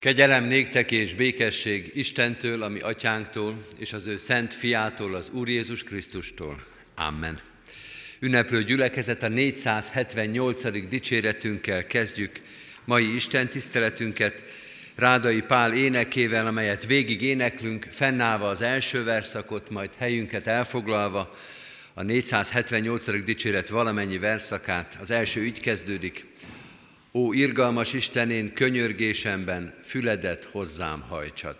Kegyelem néktek és békesség Istentől, ami atyánktól, és az ő szent fiától, az Úr Jézus Krisztustól. Amen. Ünneplő gyülekezet a 478. dicséretünkkel kezdjük mai Isten tiszteletünket, Rádai Pál énekével, amelyet végig éneklünk, fennállva az első verszakot, majd helyünket elfoglalva, a 478. dicséret valamennyi verszakát. Az első így kezdődik. Ó, irgalmas Istenén, könyörgésemben füledet hozzám hajtsad.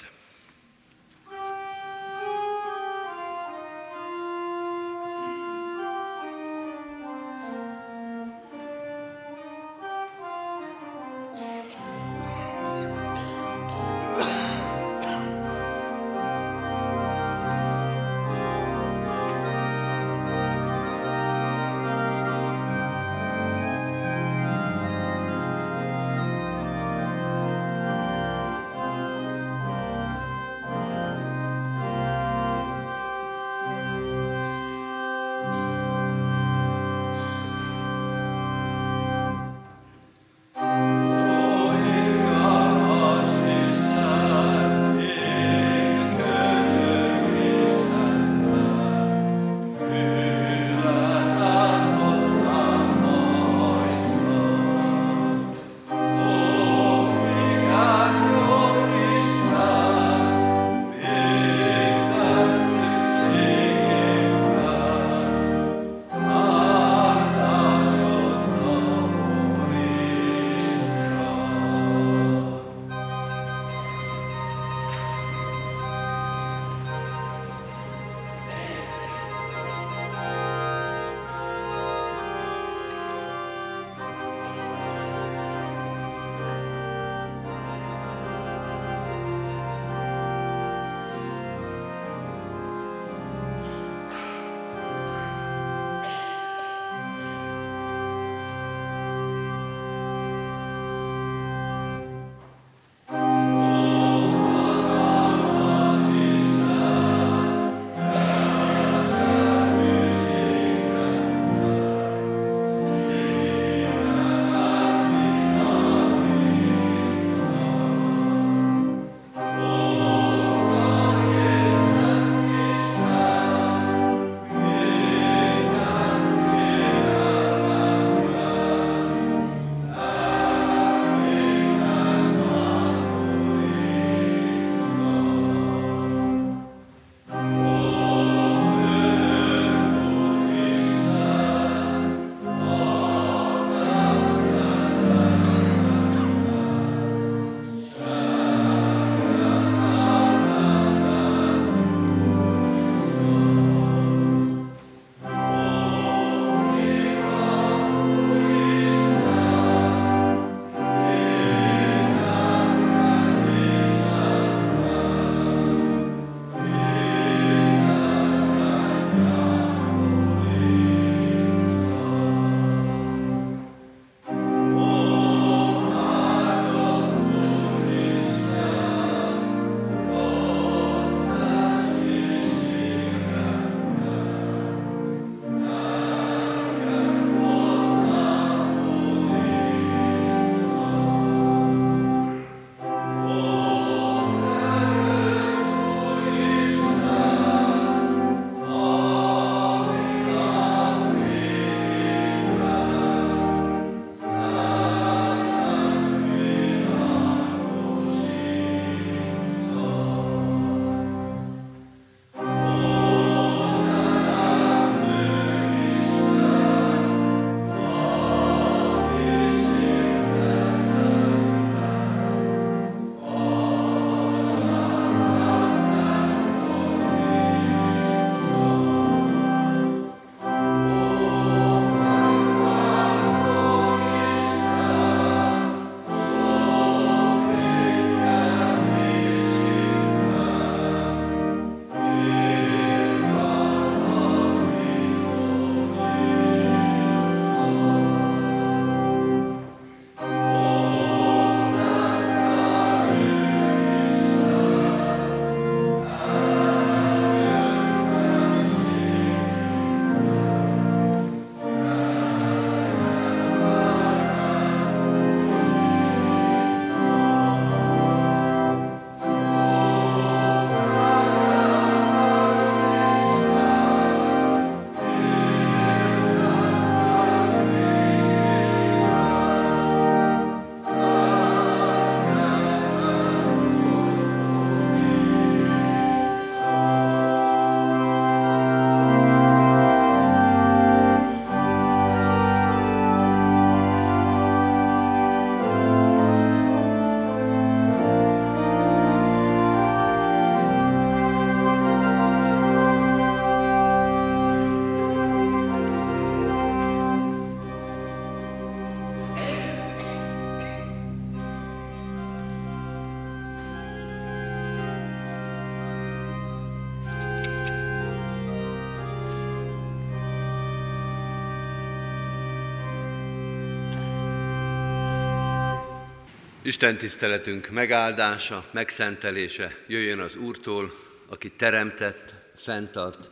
Isten tiszteletünk megáldása, megszentelése jöjjön az Úrtól, aki teremtett, fenntart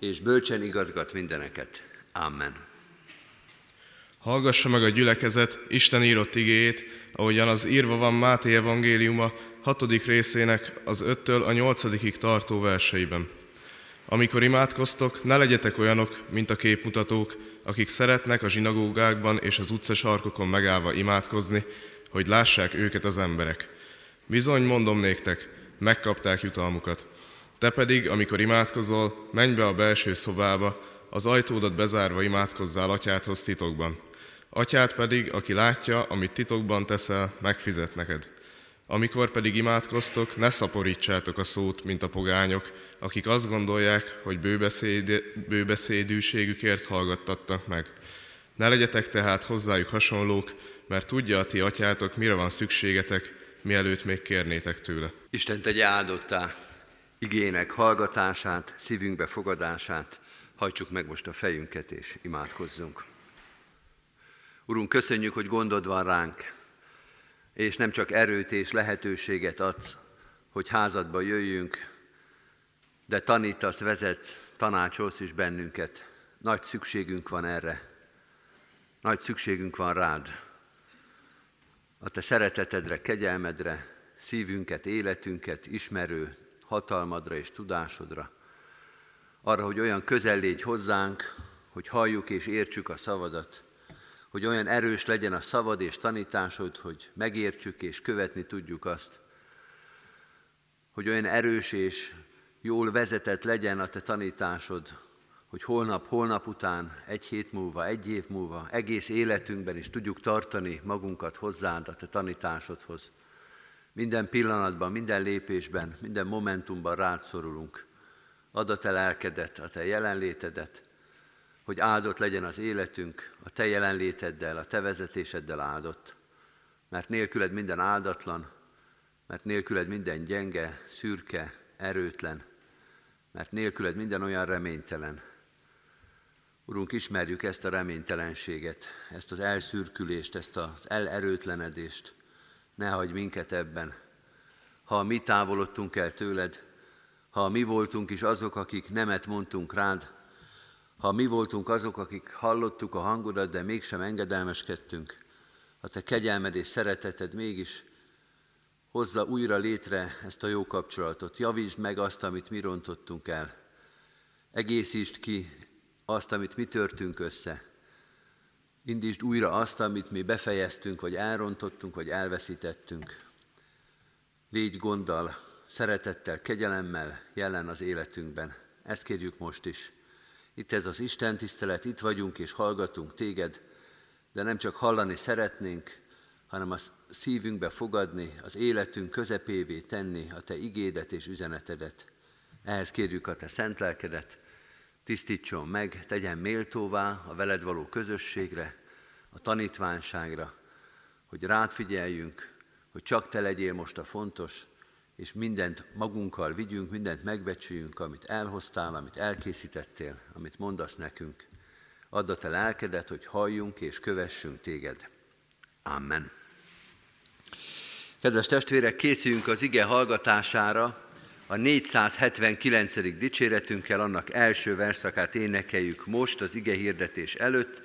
és bölcsen igazgat mindeneket. Amen. Hallgassa meg a gyülekezet Isten írott igéjét, ahogyan az írva van Máté evangéliuma hatodik részének az öttől a nyolcadikig tartó verseiben. Amikor imádkoztok, ne legyetek olyanok, mint a képmutatók, akik szeretnek a zsinagógákban és az utcasarkokon megállva imádkozni, hogy lássák őket az emberek. Bizony, mondom néktek, megkapták jutalmukat. Te pedig, amikor imádkozol, menj be a belső szobába, az ajtódat bezárva imádkozzál atyádhoz titokban. Atyát pedig, aki látja, amit titokban teszel, megfizet neked. Amikor pedig imádkoztok, ne szaporítsátok a szót, mint a pogányok, akik azt gondolják, hogy bőbeszéd, bőbeszédűségükért hallgattattak meg. Ne legyetek tehát hozzájuk hasonlók, mert tudja a ti atyátok, mire van szükségetek, mielőtt még kérnétek tőle. Isten tegye áldottá igének hallgatását, szívünkbe fogadását, hajtsuk meg most a fejünket és imádkozzunk. Urunk, köszönjük, hogy gondod van ránk, és nem csak erőt és lehetőséget adsz, hogy házadba jöjjünk, de tanítasz, vezetsz, tanácsolsz is bennünket. Nagy szükségünk van erre. Nagy szükségünk van rád. A te szeretetedre, kegyelmedre, szívünket, életünket ismerő hatalmadra és tudásodra. Arra, hogy olyan közel légy hozzánk, hogy halljuk és értsük a szavadat, hogy olyan erős legyen a szavad és tanításod, hogy megértsük és követni tudjuk azt, hogy olyan erős és jól vezetett legyen a te tanításod, hogy holnap, holnap után, egy hét múlva, egy év múlva, egész életünkben is tudjuk tartani magunkat hozzád a te tanításodhoz. Minden pillanatban, minden lépésben, minden momentumban rád szorulunk. Add a te lelkedet, a te jelenlétedet, hogy áldott legyen az életünk, a te jelenléteddel, a te vezetéseddel áldott. Mert nélküled minden áldatlan, mert nélküled minden gyenge, szürke, erőtlen, mert nélküled minden olyan reménytelen. Urunk, ismerjük ezt a reménytelenséget, ezt az elszürkülést, ezt az elerőtlenedést. Ne hagyj minket ebben. Ha mi távolodtunk el tőled, ha mi voltunk is azok, akik nemet mondtunk rád, ha mi voltunk azok, akik hallottuk a hangodat, de mégsem engedelmeskedtünk, a te kegyelmed és szereteted mégis hozza újra létre ezt a jó kapcsolatot. Javítsd meg azt, amit mi rontottunk el. Egészítsd ki azt, amit mi törtünk össze. Indítsd újra azt, amit mi befejeztünk, vagy elrontottunk, vagy elveszítettünk. Légy gonddal, szeretettel, kegyelemmel jelen az életünkben. Ezt kérjük most is. Itt ez az Isten tisztelet, itt vagyunk és hallgatunk téged, de nem csak hallani szeretnénk, hanem a szívünkbe fogadni, az életünk közepévé tenni a Te igédet és üzenetedet. Ehhez kérjük a Te szent lelkedet, tisztítson meg, tegyen méltóvá a veled való közösségre, a tanítványságra, hogy rád figyeljünk, hogy csak Te legyél most a fontos, és mindent magunkkal vigyünk, mindent megbecsüljünk, amit elhoztál, amit elkészítettél, amit mondasz nekünk. Add a te lelkedet, hogy halljunk és kövessünk téged. Amen. Kedves testvérek, készüljünk az ige hallgatására. A 479. dicséretünkkel annak első verszakát énekeljük most az ige hirdetés előtt,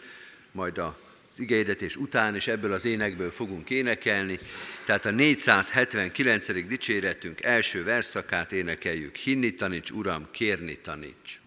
majd a igényedetés után, és ebből az énekből fogunk énekelni. Tehát a 479. dicséretünk első verszakát énekeljük. Hinni taníts, Uram, kérni taníts.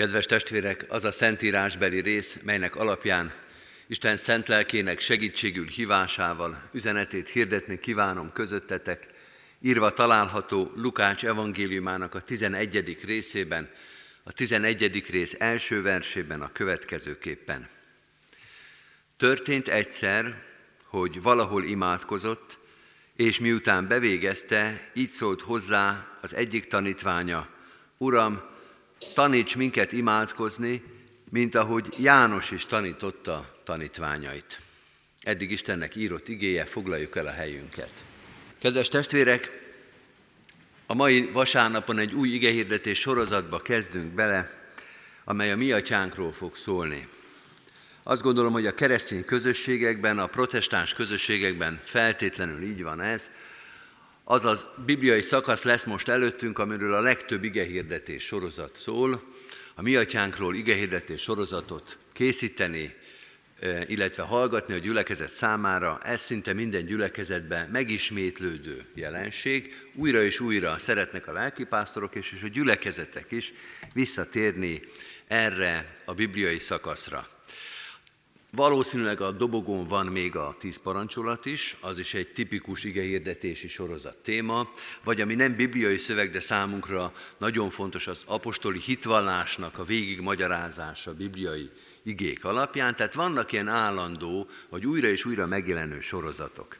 Kedves testvérek, az a szentírásbeli rész, melynek alapján Isten szent lelkének segítségül hívásával üzenetét hirdetni kívánom közöttetek, írva található Lukács evangéliumának a 11. részében, a 11. rész első versében a következőképpen. Történt egyszer, hogy valahol imádkozott, és miután bevégezte, így szólt hozzá az egyik tanítványa, Uram, taníts minket imádkozni, mint ahogy János is tanította tanítványait. Eddig Istennek írott igéje, foglaljuk el a helyünket. Kedves testvérek, a mai vasárnapon egy új igehirdetés sorozatba kezdünk bele, amely a mi atyánkról fog szólni. Azt gondolom, hogy a keresztény közösségekben, a protestáns közösségekben feltétlenül így van ez. Az az bibliai szakasz lesz most előttünk, amiről a legtöbb igehirdetés sorozat szól. A mi atyánkról igehirdetés sorozatot készíteni, illetve hallgatni a gyülekezet számára, ez szinte minden gyülekezetben megismétlődő jelenség. Újra és újra szeretnek a lelkipásztorok és, és a gyülekezetek is visszatérni erre a bibliai szakaszra. Valószínűleg a dobogón van még a tíz parancsolat is, az is egy tipikus igehirdetési sorozat téma, vagy ami nem bibliai szöveg, de számunkra nagyon fontos az apostoli hitvallásnak a végigmagyarázása bibliai igék alapján, tehát vannak ilyen állandó, vagy újra és újra megjelenő sorozatok.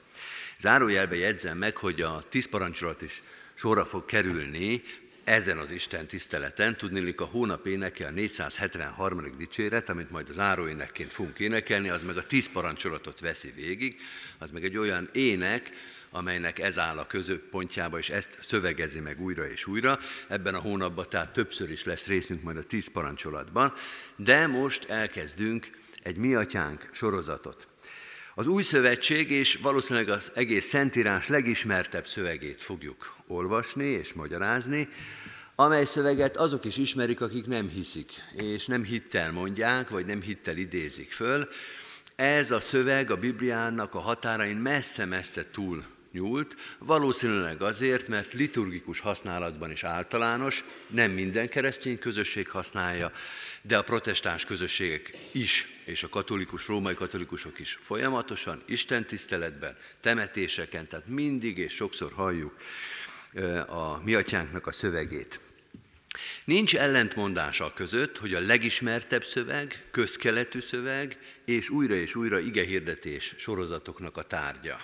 Zárójelbe jegyzem meg, hogy a tíz parancsolat is sorra fog kerülni ezen az Isten tiszteleten. Tudnélik a hónap éneke a 473. dicséret, amit majd az áróénekként fogunk énekelni, az meg a tíz parancsolatot veszi végig, az meg egy olyan ének, amelynek ez áll a középpontjába, és ezt szövegezi meg újra és újra. Ebben a hónapban tehát többször is lesz részünk majd a tíz parancsolatban, de most elkezdünk egy Mi Atyánk sorozatot. Az új szövetség és valószínűleg az egész Szentírás legismertebb szövegét fogjuk olvasni és magyarázni, amely szöveget azok is ismerik, akik nem hiszik, és nem hittel mondják, vagy nem hittel idézik föl. Ez a szöveg a Bibliának a határain messze-messze túl nyúlt, valószínűleg azért, mert liturgikus használatban is általános, nem minden keresztény közösség használja, de a protestáns közösségek is, és a katolikus, római katolikusok is folyamatosan, istentiszteletben, temetéseken, tehát mindig és sokszor halljuk a mi atyánknak a szövegét. Nincs ellentmondás a között, hogy a legismertebb szöveg, közkeletű szöveg és újra és újra igehirdetés sorozatoknak a tárgya.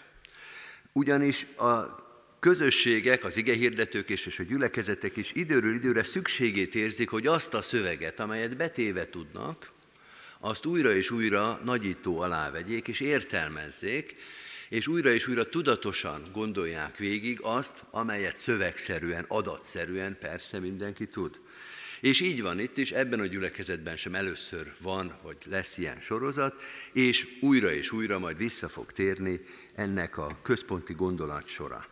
Ugyanis a közösségek, az igehirdetők és, és a gyülekezetek is időről időre szükségét érzik, hogy azt a szöveget, amelyet betéve tudnak, azt újra és újra nagyító alá vegyék és értelmezzék, és újra és újra tudatosan gondolják végig azt, amelyet szövegszerűen, adatszerűen persze mindenki tud. És így van itt is, ebben a gyülekezetben sem először van, hogy lesz ilyen sorozat, és újra és újra majd vissza fog térni ennek a központi gondolat sora.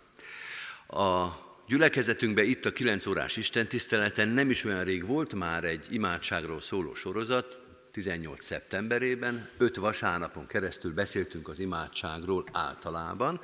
A gyülekezetünkben itt a 9 órás istentiszteleten nem is olyan rég volt már egy imádságról szóló sorozat, 18. szeptemberében, öt vasárnapon keresztül beszéltünk az imádságról általában,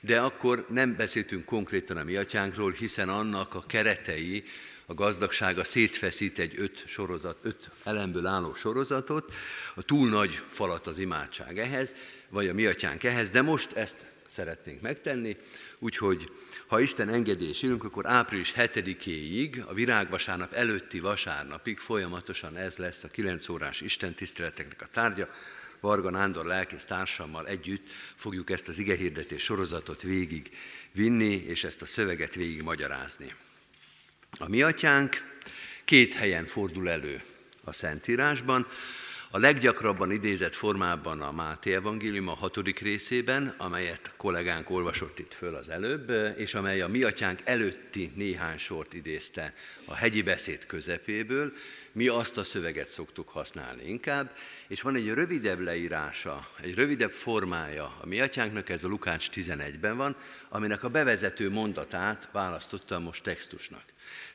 de akkor nem beszéltünk konkrétan a mi atyánkról, hiszen annak a keretei a gazdagsága szétfeszít egy öt, sorozat, öt elemből álló sorozatot, a túl nagy falat az imádság ehhez, vagy a mi atyánk ehhez, de most ezt szeretnénk megtenni, úgyhogy ha Isten engedés írunk, akkor április 7-éig, a virágvasárnap előtti vasárnapig folyamatosan ez lesz a 9 órás Isten tiszteleteknek a tárgya. Varga Nándor lelkész társammal együtt fogjuk ezt az igehirdetés sorozatot végig vinni, és ezt a szöveget végig magyarázni. A mi atyánk két helyen fordul elő a Szentírásban. A leggyakrabban idézett formában a Máté Evangélium a hatodik részében, amelyet kollégánk olvasott itt föl az előbb, és amely a mi atyánk előtti néhány sort idézte a hegyi beszéd közepéből, mi azt a szöveget szoktuk használni inkább, és van egy rövidebb leírása, egy rövidebb formája a mi atyánknak, ez a Lukács 11-ben van, aminek a bevezető mondatát választottam most textusnak.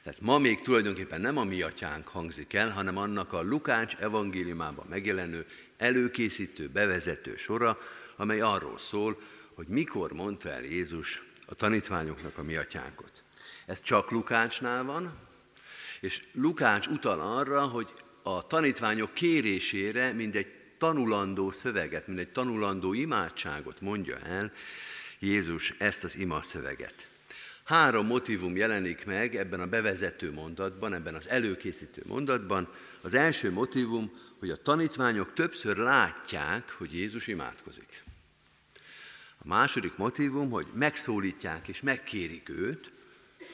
Tehát ma még tulajdonképpen nem a mi atyánk hangzik el, hanem annak a Lukács evangéliumában megjelenő előkészítő, bevezető sora, amely arról szól, hogy mikor mondta el Jézus a tanítványoknak a mi atyánkot. Ez csak Lukácsnál van, És Lukács utal arra, hogy a tanítványok kérésére mindegy tanulandó szöveget, mindegy tanulandó imádságot mondja el Jézus ezt az ima szöveget. Három motivum jelenik meg ebben a bevezető mondatban, ebben az előkészítő mondatban. Az első motivum, hogy a tanítványok többször látják, hogy Jézus imádkozik. A második motivum, hogy megszólítják és megkérik őt,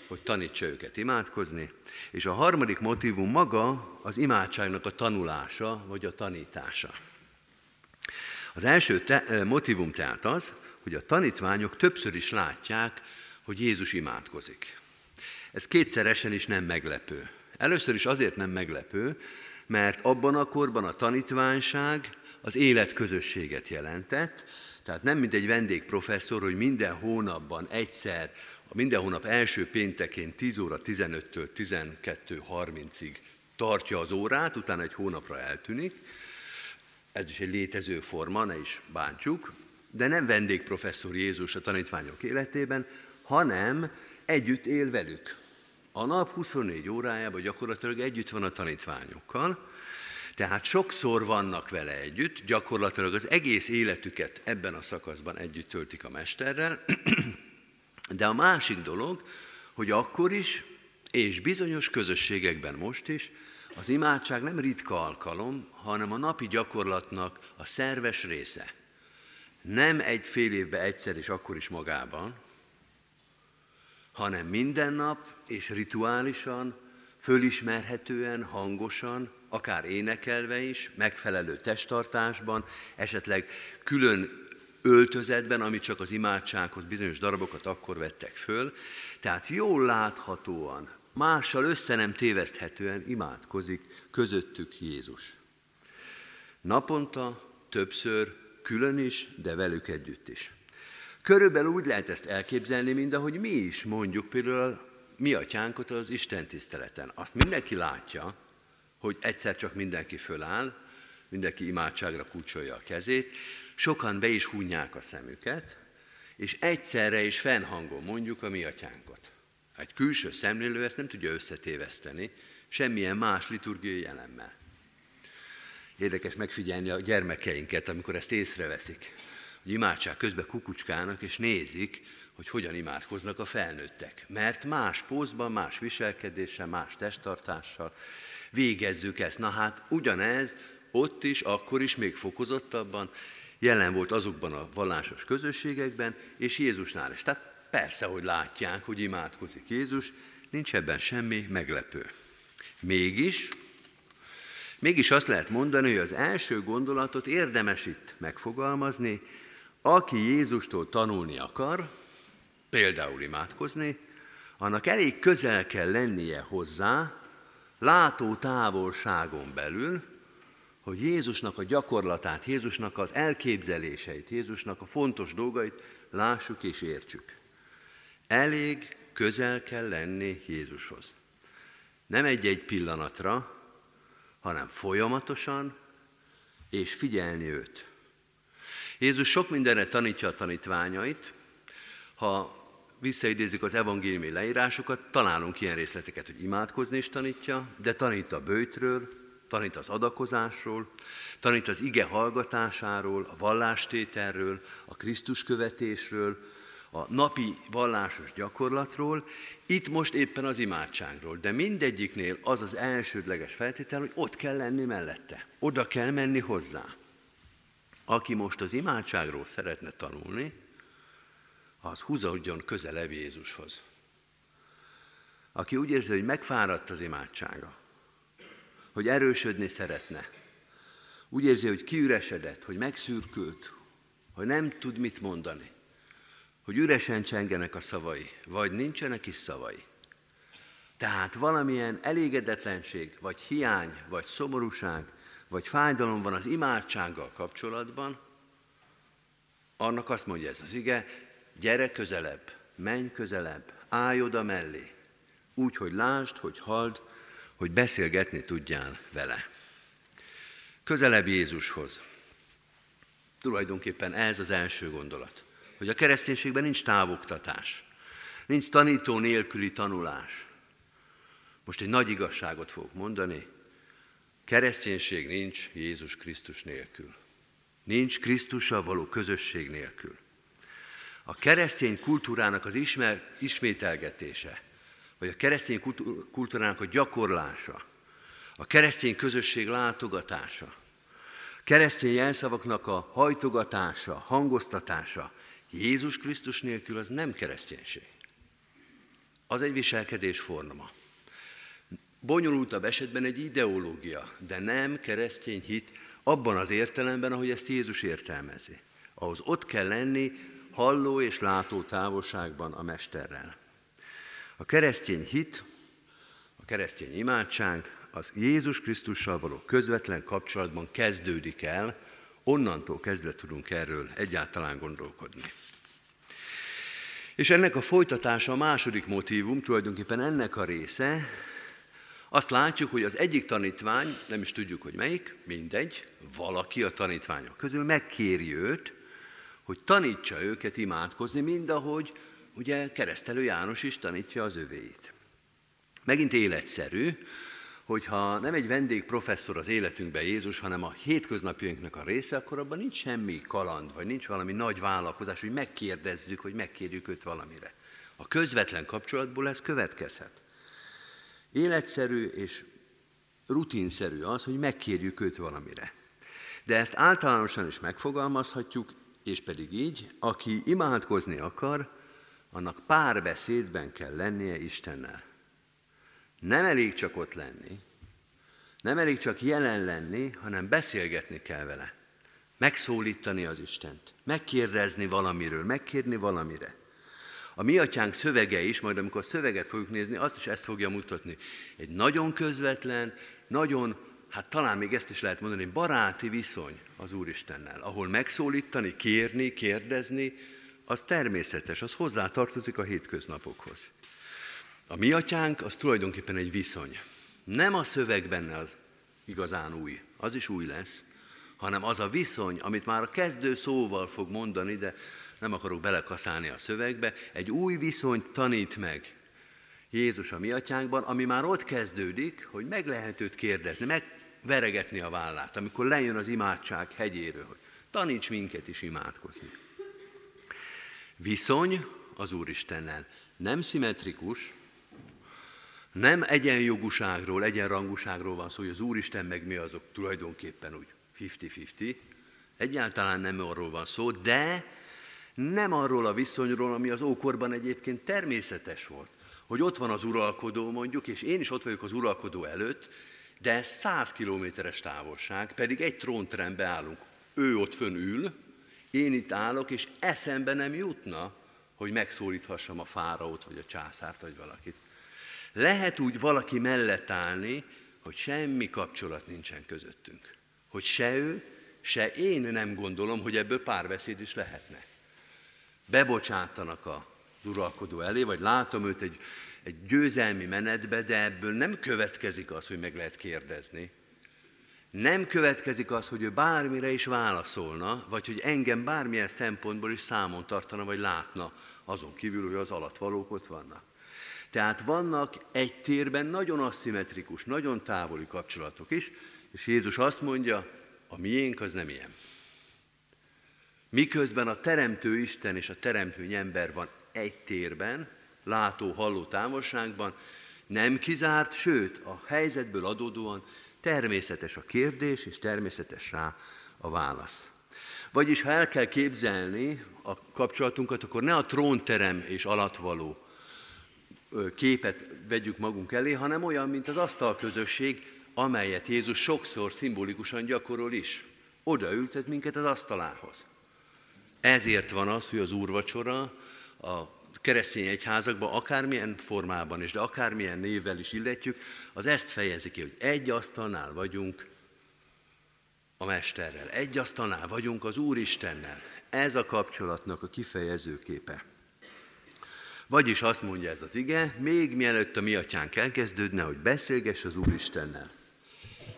hogy tanítsa őket imádkozni. És a harmadik motivum maga az imádságnak a tanulása, vagy a tanítása. Az első te- motivum tehát az, hogy a tanítványok többször is látják, hogy Jézus imádkozik. Ez kétszeresen is nem meglepő. Először is azért nem meglepő, mert abban a korban a tanítványság az életközösséget jelentett, tehát nem mint egy vendégprofesszor, hogy minden hónapban egyszer, minden hónap első péntekén 10 óra 15-től 12.30-ig tartja az órát, utána egy hónapra eltűnik. Ez is egy létező forma, ne is bántsuk, de nem vendégprofesszor Jézus a tanítványok életében, hanem együtt él velük. A nap 24 órájában gyakorlatilag együtt van a tanítványokkal, tehát sokszor vannak vele együtt, gyakorlatilag az egész életüket ebben a szakaszban együtt töltik a mesterrel, de a másik dolog, hogy akkor is, és bizonyos közösségekben most is, az imádság nem ritka alkalom, hanem a napi gyakorlatnak a szerves része. Nem egy fél évben egyszer és akkor is magában, hanem minden nap és rituálisan, fölismerhetően, hangosan, akár énekelve is, megfelelő testtartásban, esetleg külön öltözetben, ami csak az imádsághoz bizonyos darabokat akkor vettek föl. Tehát jól láthatóan, mással össze nem téveszthetően imádkozik közöttük Jézus. Naponta, többször, külön is, de velük együtt is. Körülbelül úgy lehet ezt elképzelni, mint ahogy mi is mondjuk például mi atyánkot az Isten tiszteleten. Azt mindenki látja, hogy egyszer csak mindenki föláll, mindenki imádságra kulcsolja a kezét, sokan be is hunják a szemüket, és egyszerre is fennhangon mondjuk a mi atyánkot. Egy külső szemlélő ezt nem tudja összetéveszteni semmilyen más liturgiai jelemmel. Érdekes megfigyelni a gyermekeinket, amikor ezt észreveszik imádság közben kukucskának, és nézik, hogy hogyan imádkoznak a felnőttek. Mert más pózban, más viselkedéssel, más testtartással végezzük ezt. Na hát ugyanez ott is, akkor is, még fokozottabban jelen volt azokban a vallásos közösségekben, és Jézusnál is. Tehát persze, hogy látják, hogy imádkozik Jézus, nincs ebben semmi meglepő. Mégis, mégis azt lehet mondani, hogy az első gondolatot érdemes itt megfogalmazni, aki Jézustól tanulni akar, például imádkozni, annak elég közel kell lennie hozzá, látó távolságon belül, hogy Jézusnak a gyakorlatát, Jézusnak az elképzeléseit, Jézusnak a fontos dolgait lássuk és értsük. Elég közel kell lenni Jézushoz. Nem egy-egy pillanatra, hanem folyamatosan, és figyelni őt. Jézus sok mindenre tanítja a tanítványait. Ha visszaidézzük az evangéliumi leírásokat, találunk ilyen részleteket, hogy imádkozni is tanítja, de tanít a bőtről, tanít az adakozásról, tanít az ige hallgatásáról, a vallástételről, a Krisztus követésről, a napi vallásos gyakorlatról, itt most éppen az imádságról, de mindegyiknél az az elsődleges feltétel, hogy ott kell lenni mellette, oda kell menni hozzá. Aki most az imádságról szeretne tanulni, az húzódjon közelebb Jézushoz. Aki úgy érzi, hogy megfáradt az imádsága, hogy erősödni szeretne, úgy érzi, hogy kiüresedett, hogy megszürkült, hogy nem tud mit mondani, hogy üresen csengenek a szavai, vagy nincsenek is szavai. Tehát valamilyen elégedetlenség, vagy hiány, vagy szomorúság, vagy fájdalom van az imádsággal kapcsolatban, annak azt mondja ez az ige, gyere közelebb, menj közelebb, állj oda mellé, úgy, hogy lásd, hogy halld, hogy beszélgetni tudjál vele. Közelebb Jézushoz. Tulajdonképpen ez az első gondolat, hogy a kereszténységben nincs távoktatás, nincs tanító nélküli tanulás. Most egy nagy igazságot fogok mondani. Kereszténység nincs Jézus Krisztus nélkül. Nincs Krisztussal való közösség nélkül. A keresztény kultúrának az ismer, ismételgetése, vagy a keresztény kultúrának a gyakorlása, a keresztény közösség látogatása, keresztény jelszavaknak a hajtogatása, hangoztatása Jézus Krisztus nélkül az nem kereszténység. Az egy viselkedés forma. Bonyolultabb esetben egy ideológia, de nem keresztény hit abban az értelemben, ahogy ezt Jézus értelmezi. Ahhoz ott kell lenni halló és látó távolságban a Mesterrel. A keresztény hit, a keresztény imádság az Jézus Krisztussal való közvetlen kapcsolatban kezdődik el, onnantól kezdve tudunk erről egyáltalán gondolkodni. És ennek a folytatása a második motívum, tulajdonképpen ennek a része, azt látjuk, hogy az egyik tanítvány, nem is tudjuk, hogy melyik, mindegy, valaki a tanítványok közül megkéri őt, hogy tanítsa őket imádkozni, mind ahogy ugye keresztelő János is tanítja az övéit. Megint életszerű, hogyha nem egy vendég professzor az életünkben Jézus, hanem a hétköznapjainknak a része, akkor abban nincs semmi kaland, vagy nincs valami nagy vállalkozás, hogy megkérdezzük, hogy megkérjük őt valamire. A közvetlen kapcsolatból ez következhet. Életszerű és rutinszerű az, hogy megkérjük őt valamire. De ezt általánosan is megfogalmazhatjuk, és pedig így, aki imádkozni akar, annak párbeszédben kell lennie Istennel. Nem elég csak ott lenni, nem elég csak jelen lenni, hanem beszélgetni kell vele. Megszólítani az Istent, megkérdezni valamiről, megkérni valamire. A mi atyánk szövege is, majd amikor a szöveget fogjuk nézni, azt is ezt fogja mutatni. Egy nagyon közvetlen, nagyon, hát talán még ezt is lehet mondani, baráti viszony az Úristennel, ahol megszólítani, kérni, kérdezni, az természetes, az hozzátartozik a hétköznapokhoz. A mi atyánk az tulajdonképpen egy viszony. Nem a szöveg benne az igazán új, az is új lesz, hanem az a viszony, amit már a kezdő szóval fog mondani, de nem akarok belekaszálni a szövegbe, egy új viszonyt tanít meg Jézus a mi atyánkban, ami már ott kezdődik, hogy meg lehet őt kérdezni, megveregetni a vállát, amikor lejön az imádság hegyéről, hogy taníts minket is imádkozni. Viszony az Úristennel. Nem szimmetrikus, nem egyenjogúságról, egyenrangúságról van szó, hogy az Úristen meg mi azok tulajdonképpen úgy 50-50, egyáltalán nem arról van szó, de nem arról a viszonyról, ami az ókorban egyébként természetes volt. Hogy ott van az uralkodó mondjuk, és én is ott vagyok az uralkodó előtt, de 100 kilométeres távolság, pedig egy trónterembe állunk. Ő ott fönn ül, én itt állok, és eszembe nem jutna, hogy megszólíthassam a fáraót, vagy a császárt, vagy valakit. Lehet úgy valaki mellett állni, hogy semmi kapcsolat nincsen közöttünk. Hogy se ő, se én nem gondolom, hogy ebből párbeszéd is lehetne. Bebocsátanak a uralkodó elé, vagy látom őt egy, egy győzelmi menetbe, de ebből nem következik az, hogy meg lehet kérdezni. Nem következik az, hogy ő bármire is válaszolna, vagy hogy engem bármilyen szempontból is számon tartana, vagy látna, azon kívül, hogy az alatvalók ott vannak. Tehát vannak egy térben nagyon aszimmetrikus, nagyon távoli kapcsolatok is, és Jézus azt mondja, a miénk az nem ilyen. Miközben a teremtő Isten és a teremtő ember van egy térben, látó, halló távolságban, nem kizárt, sőt, a helyzetből adódóan természetes a kérdés, és természetes rá a válasz. Vagyis, ha el kell képzelni a kapcsolatunkat, akkor ne a trónterem és alatvaló képet vegyük magunk elé, hanem olyan, mint az asztalközösség, amelyet Jézus sokszor szimbolikusan gyakorol is. Oda ültet minket az asztalához. Ezért van az, hogy az úrvacsora a keresztény egyházakban akármilyen formában is, de akármilyen névvel is illetjük, az ezt fejezi ki, hogy egy asztalnál vagyunk a Mesterrel, egy asztalnál vagyunk az Úristennel. Ez a kapcsolatnak a kifejezőképe. Vagyis azt mondja ez az ige, még mielőtt a mi atyánk elkezdődne, hogy beszélgess az Úristennel.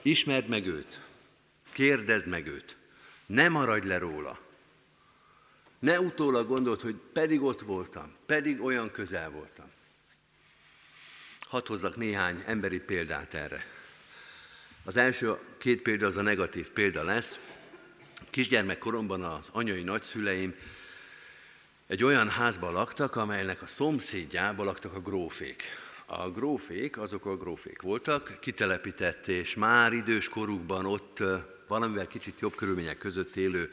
Ismerd meg őt, kérdezd meg őt, ne maradj le róla. Ne utólag gondold, hogy pedig ott voltam, pedig olyan közel voltam. Hadd hozzak néhány emberi példát erre. Az első két példa az a negatív példa lesz. Kisgyermekkoromban az anyai nagyszüleim egy olyan házban laktak, amelynek a szomszédjában laktak a grófék. A grófék, azok a grófék voltak, kitelepített és már idős korukban ott valamivel kicsit jobb körülmények között élő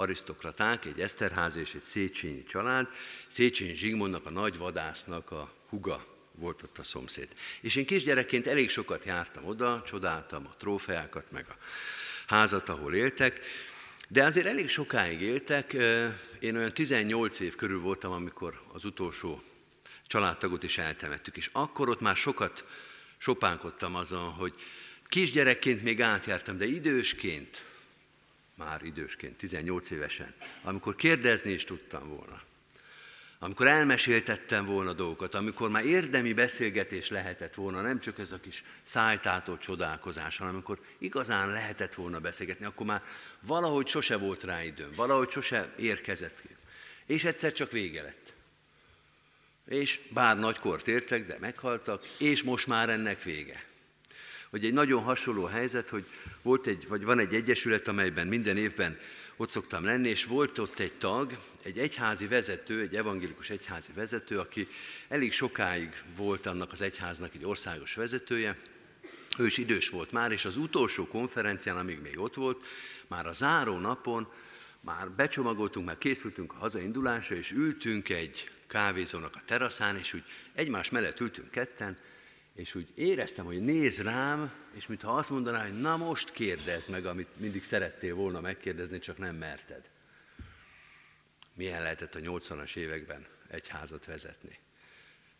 arisztokraták, egy Eszterház és egy Széchenyi család. Széchenyi Zsigmondnak, a nagy vadásznak a huga volt ott a szomszéd. És én kisgyerekként elég sokat jártam oda, csodáltam a trófeákat, meg a házat, ahol éltek, de azért elég sokáig éltek. Én olyan 18 év körül voltam, amikor az utolsó családtagot is eltemettük, és akkor ott már sokat sopánkodtam azon, hogy kisgyerekként még átjártam, de idősként, már idősként, 18 évesen, amikor kérdezni is tudtam volna, amikor elmeséltettem volna dolgokat, amikor már érdemi beszélgetés lehetett volna, nem csak ez a kis szájtától csodálkozás, hanem amikor igazán lehetett volna beszélgetni, akkor már valahogy sose volt rá időm, valahogy sose érkezett ki. És egyszer csak vége lett. És bár nagykort értek, de meghaltak, és most már ennek vége. Hogy egy nagyon hasonló helyzet, hogy volt egy, vagy van egy egyesület, amelyben minden évben ott szoktam lenni, és volt ott egy tag, egy egyházi vezető, egy evangélikus egyházi vezető, aki elég sokáig volt annak az egyháznak egy országos vezetője, ő is idős volt már, és az utolsó konferencián, amíg még ott volt, már a záró napon, már becsomagoltunk, már készültünk a hazaindulásra, és ültünk egy kávézónak a teraszán, és úgy egymás mellett ültünk ketten, és úgy éreztem, hogy néz rám, és mintha azt mondaná, hogy na most kérdezd meg, amit mindig szerettél volna megkérdezni, csak nem merted. Milyen lehetett a 80-as években egy házat vezetni?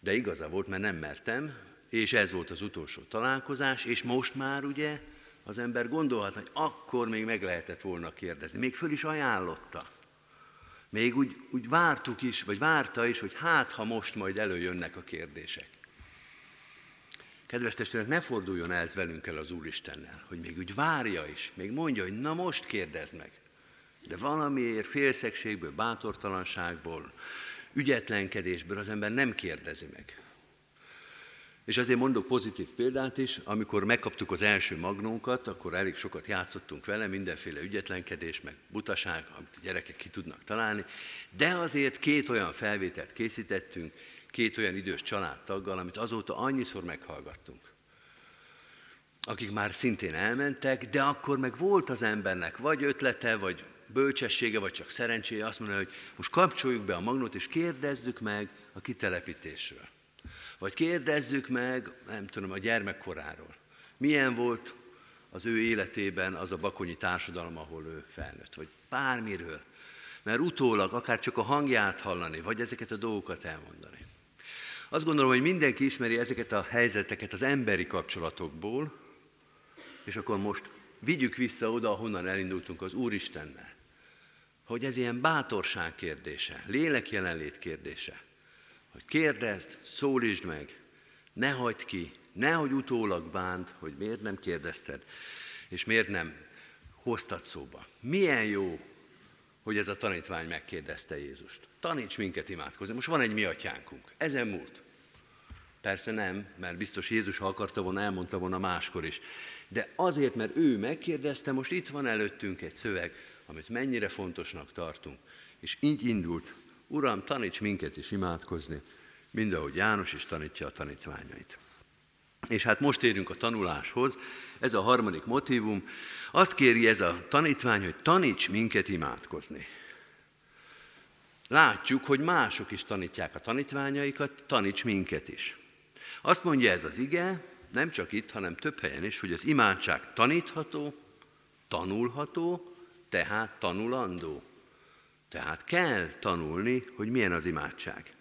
De igaza volt, mert nem mertem, és ez volt az utolsó találkozás, és most már ugye az ember gondolhat, hogy akkor még meg lehetett volna kérdezni. Még föl is ajánlotta. Még úgy, úgy vártuk is, vagy várta is, hogy hát, ha most majd előjönnek a kérdések. Kedves testvérek, ne forduljon el velünk el az Úristennel, hogy még úgy várja is, még mondja, hogy na most kérdezd meg. De valamiért félszegségből, bátortalanságból, ügyetlenkedésből az ember nem kérdezi meg. És azért mondok pozitív példát is, amikor megkaptuk az első magnónkat, akkor elég sokat játszottunk vele, mindenféle ügyetlenkedés, meg butaság, amit a gyerekek ki tudnak találni, de azért két olyan felvételt készítettünk, két olyan idős családtaggal, amit azóta annyiszor meghallgattunk. Akik már szintén elmentek, de akkor meg volt az embernek vagy ötlete, vagy bölcsessége, vagy csak szerencséje azt mondani, hogy most kapcsoljuk be a magnót, és kérdezzük meg a kitelepítésről. Vagy kérdezzük meg, nem tudom, a gyermekkoráról. Milyen volt az ő életében az a bakonyi társadalom, ahol ő felnőtt, vagy bármiről. Mert utólag akár csak a hangját hallani, vagy ezeket a dolgokat elmondani. Azt gondolom, hogy mindenki ismeri ezeket a helyzeteket az emberi kapcsolatokból, és akkor most vigyük vissza oda, ahonnan elindultunk az Úristennel. Hogy ez ilyen bátorság kérdése, lélek jelenlét kérdése. Hogy kérdezd, szólítsd meg, ne hagyd ki, nehogy utólag bánt, hogy miért nem kérdezted, és miért nem hoztad szóba. Milyen jó, hogy ez a tanítvány megkérdezte Jézust. Taníts minket imádkozni. Most van egy mi atyánkunk. Ezen múlt. Persze nem, mert biztos Jézus, ha akarta volna, elmondta volna máskor is. De azért, mert ő megkérdezte, most itt van előttünk egy szöveg, amit mennyire fontosnak tartunk. És így indult, Uram, taníts minket is imádkozni, mind ahogy János is tanítja a tanítványait. És hát most érünk a tanuláshoz, ez a harmadik motivum. Azt kéri ez a tanítvány, hogy taníts minket imádkozni. Látjuk, hogy mások is tanítják a tanítványaikat, taníts minket is. Azt mondja ez az ige, nem csak itt, hanem több helyen is, hogy az imádság tanítható, tanulható, tehát tanulandó. Tehát kell tanulni, hogy milyen az imádság.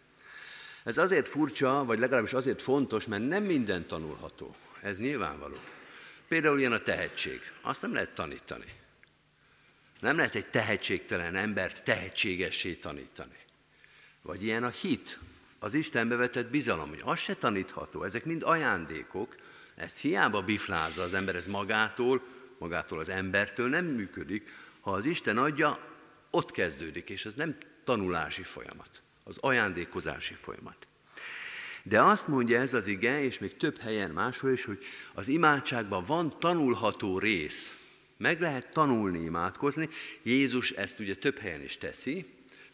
Ez azért furcsa, vagy legalábbis azért fontos, mert nem minden tanulható. Ez nyilvánvaló. Például ilyen a tehetség. Azt nem lehet tanítani. Nem lehet egy tehetségtelen embert tehetségessé tanítani. Vagy ilyen a hit, az Istenbe vetett bizalom, hogy az se tanítható, ezek mind ajándékok, ezt hiába biflázza az ember, ez magától, magától az embertől nem működik. Ha az Isten adja, ott kezdődik, és ez nem tanulási folyamat, az ajándékozási folyamat. De azt mondja ez az ige, és még több helyen máshol is, hogy az imádságban van tanulható rész. Meg lehet tanulni imádkozni. Jézus ezt ugye több helyen is teszi.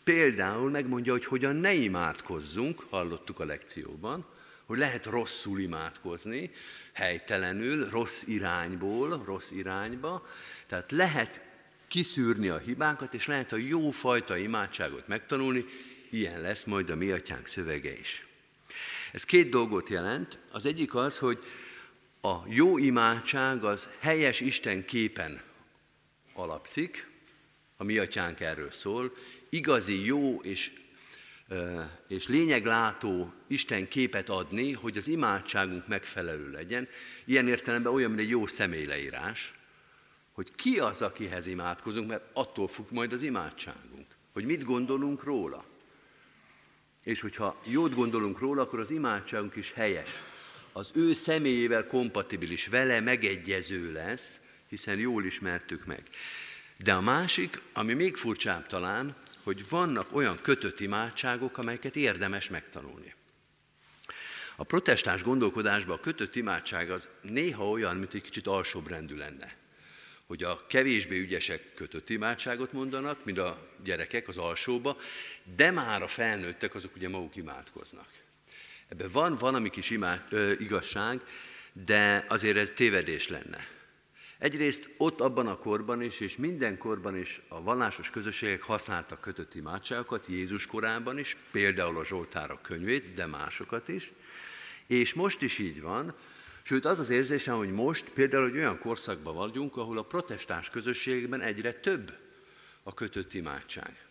Például megmondja, hogy hogyan ne imádkozzunk, hallottuk a lekcióban, hogy lehet rosszul imádkozni, helytelenül, rossz irányból, rossz irányba. Tehát lehet kiszűrni a hibákat, és lehet a jó fajta imádságot megtanulni, ilyen lesz majd a mi atyánk szövege is. Ez két dolgot jelent. Az egyik az, hogy a jó imádság az helyes Isten képen alapszik, a mi atyánk erről szól, igazi, jó és, és lényeglátó Isten képet adni, hogy az imádságunk megfelelő legyen. Ilyen értelemben olyan, mint egy jó személyleírás, hogy ki az, akihez imádkozunk, mert attól függ majd az imádságunk, hogy mit gondolunk róla. És hogyha jót gondolunk róla, akkor az imádságunk is helyes. Az ő személyével kompatibilis, vele megegyező lesz, hiszen jól ismertük meg. De a másik, ami még furcsább talán, hogy vannak olyan kötött imádságok, amelyeket érdemes megtanulni. A protestáns gondolkodásban a kötött imádság az néha olyan, mint egy kicsit alsóbbrendű lenne hogy a kevésbé ügyesek kötött imádságot mondanak, mint a gyerekek az alsóba, de már a felnőttek azok ugye maguk imádkoznak. Ebben van valami kis imád, ö, igazság, de azért ez tévedés lenne. Egyrészt ott abban a korban is, és minden korban is a vallásos közösségek használtak kötött imádságokat, Jézus korában is, például a Zsoltárok könyvét, de másokat is. És most is így van, Sőt, az az érzésem, hogy most például hogy olyan korszakban vagyunk, ahol a protestáns közösségben egyre több a kötött imádság.